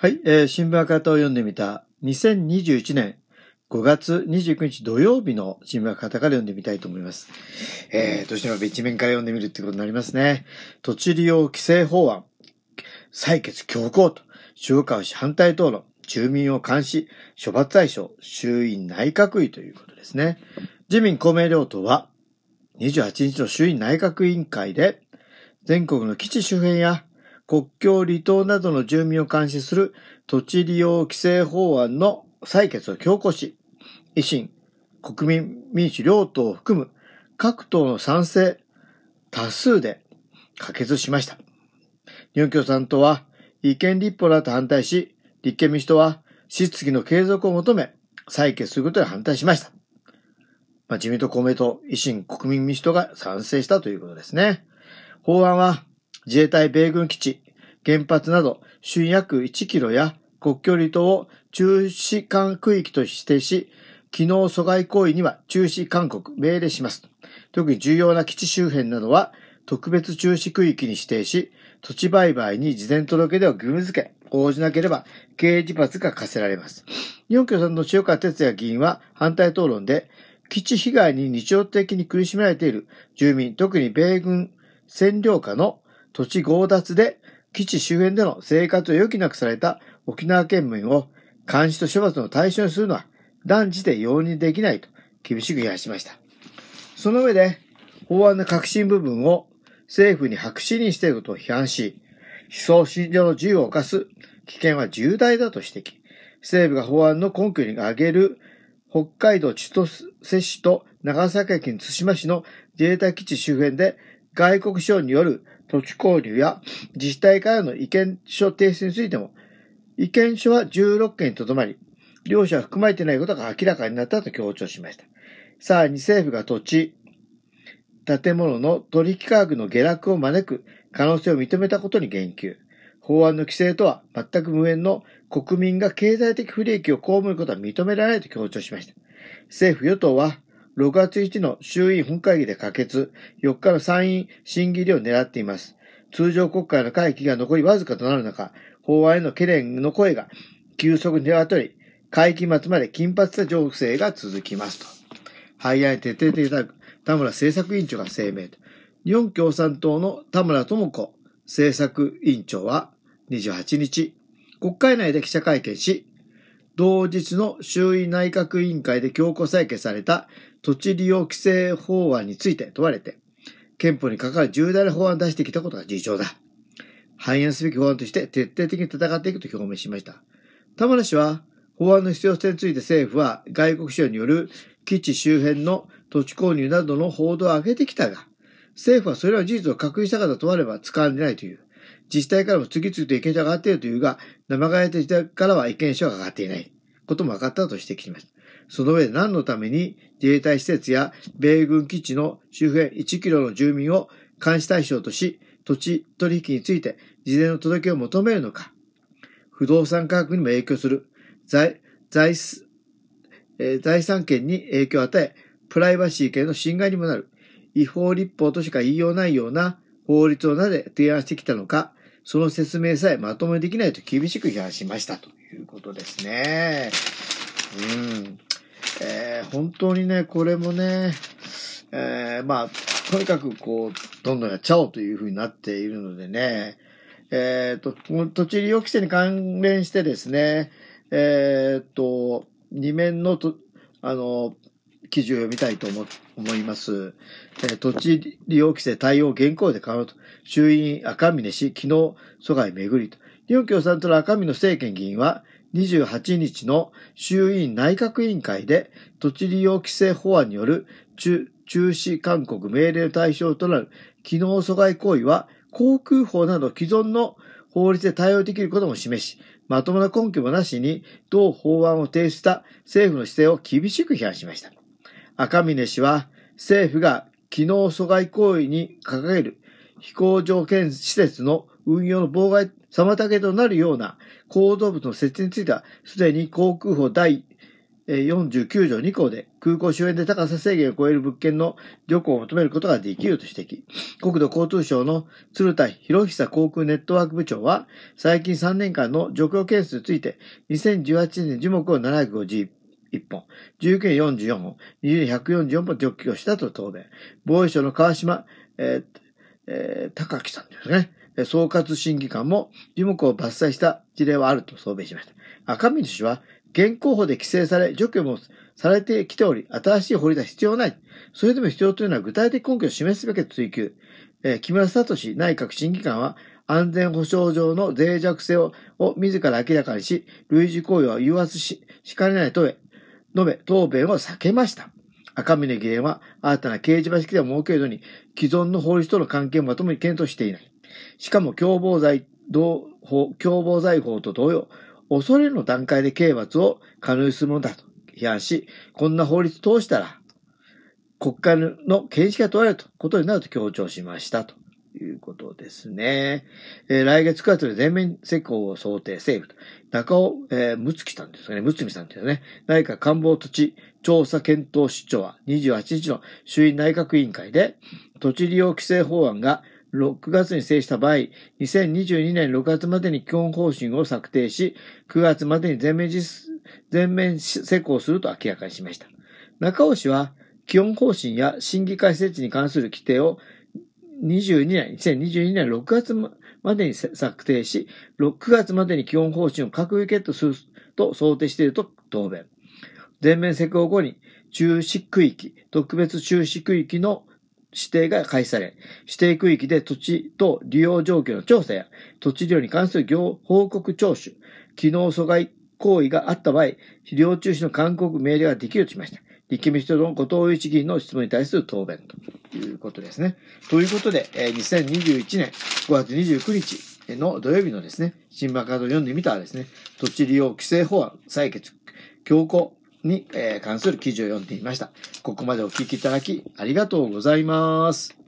はい、えー新聞赤旗を読んでみた2021年5月29日土曜日の新聞赤旗から読んでみたいと思います。えー、どうしても一面から読んでみるってことになりますね。土地利用規制法案、採決強行と、塩川氏反対討論、住民を監視、処罰対象、衆院内閣委ということですね。自民公明両党は、28日の衆院内閣委員会で、全国の基地周辺や国境離島などの住民を監視する土地利用規制法案の採決を強行し、維新、国民民主両党を含む各党の賛成多数で可決しました。日本共産党は違憲立法だと反対し、立憲民主党は質疑の継続を求め、採決することに反対しました。まあ、自民党、公明党、維新、国民民主党が賛成したということですね。法案は自衛隊米軍基地、原発など周約1キロや国境離島を中止管区域と指定し、機能阻害行為には中止勧告、命令します。特に重要な基地周辺などは特別中止区域に指定し、土地売買に事前届出を義務付け、応じなければ刑事罰が課せられます。日本共産の塩川哲也議員は反対討論で、基地被害に日常的に苦しめられている住民、特に米軍占領下の土地強奪で基地周辺での生活を余儀なくされた沖縄県民を監視と処罰の対象にするのは断じて容認できないと厳しく批判しました。その上で法案の革新部分を政府に白紙にしていることを批判し、思想信条の自由を犯す危険は重大だと指摘。政府が法案の根拠に挙げる北海道千歳市と長崎県対馬市の自衛隊基地周辺で外国省による土地購入や自治体からの意見書提出についても、意見書は16件にとどまり、両者は含まれていないことが明らかになったと強調しました。さらに政府が土地、建物の取引価格の下落を招く可能性を認めたことに言及。法案の規制とは全く無縁の国民が経済的不利益を被ることは認められないと強調しました。政府与党は6月1日の衆院本会議で可決、4日の参院審議入りを狙っています。通常国会の会期が残りわずかとなる中、法案への懸念の声が急速に出渡り、会期末まで緊迫した情勢が続きますと。廃案に徹底的いたく田村政策委員長が声明と。日本共産党の田村智子政策委員長は28日、国会内で記者会見し、同日の衆院内閣委員会で強行採決された土地利用規制法案について問われて、憲法に関わる重大な法案を出してきたことが事情だ。反映すべき法案として徹底的に戦っていくと表明しました。田村氏は、法案の必要性について政府は外国省による基地周辺の土地購入などの報道を上げてきたが、政府はそれらの事実を確認したかと問われば使われないという。自治体からも次々と意見書が上がっているというが、生がえ自治体からは意見書が上がっていない。ことも分かったと指摘しました。その上で何のために自衛隊施設や米軍基地の周辺1キロの住民を監視対象とし、土地取引について事前の届けを求めるのか、不動産価格にも影響する。財財えー財産権に影響を与え、プライバシー権の侵害にもなる、違法立法としか言いようないような法律をなぜ提案してきたのか、その説明さえまとめできないと厳しく批判しましたということですね。うん。えー本当にね、これもね、えーまあ、とにかくこう、どんどんやっちゃおうというふうになっているのでね、えっ、と、この土地利用規制に関連してですね、えっ、と、二面のと、あの、記事を読みたいと思思います。えー土地利用規制対応現行で可能と、衆院赤峰氏、昨日阻害巡りと。日本共産党の赤峰政権議員は、28日の衆院内閣委員会で土地利用規制法案による中中止勧告命令対象となる機能阻害行為は航空法など既存の法律で対応できることも示し、まともな根拠もなしに同法案を提出した政府の姿勢を厳しく批判しました。赤峰氏は政府が機能阻害行為に掲げる飛行条件施設の運用の妨害、妨げとなるような構造物の設置については、すでに航空法第49条2項で空港周辺で高さ制限を超える物件の旅行を求めることができると指摘。国土交通省の鶴田博久航空ネットワーク部長は、最近3年間の除去件数について、2018年樹木を750 751本、19年44本、20年144本除去したと答弁。防衛省の川島、えーえー、高木さんですね。総括審議官も樹木を伐採した事例はあると答弁しました。赤峰氏は、現行法で規制され、除去もされてきており、新しい法律は必要ない。それでも必要というのは具体的根拠を示すべきと追求。えー、木村聡内閣審議官は、安全保障上の脆弱性をを自ら明らかにし、類似行為は誘発し、しかねないとえ述べ、答弁を避けました。赤峰議連は、新たな刑事罰式でを設けるのに、既存の法律との関係もまともに検討していない。しかも共謀罪、同法、共謀罪法と同様、恐れの段階で刑罰を可能にするものだと批判し、こんな法律通したら、国会の検視が問われるとことになると強調しましたということですね。えー、来月9月で全面施行を想定、政府と。中尾、えー、むつきさんですかね、むつみさんですね。内閣官房土地調査検討出張は28日の衆院内閣委員会で、土地利用規制法案が6月に制した場合、2022年6月までに基本方針を策定し、9月までに全面実、全面施行すると明らかにしました。中尾氏は、基本方針や審議会設置に関する規定を22年、2022年6月までに策定し、6月までに基本方針を閣議決定すると想定していると答弁。全面施行後に中止区域、特別中止区域の指定が開始され、指定区域で土地と利用状況の調査や、土地利用に関する業報告聴取、機能阻害行為があった場合、利用中止の勧告命令ができるとしました。立憲民主党の後藤一議員の質問に対する答弁ということですね。ということでえ、2021年5月29日の土曜日のですね、新聞カードを読んでみたらですね、土地利用規制法案採決強行にえ関する記事を読んでみました。ここまでお聞きいただきありがとうございます。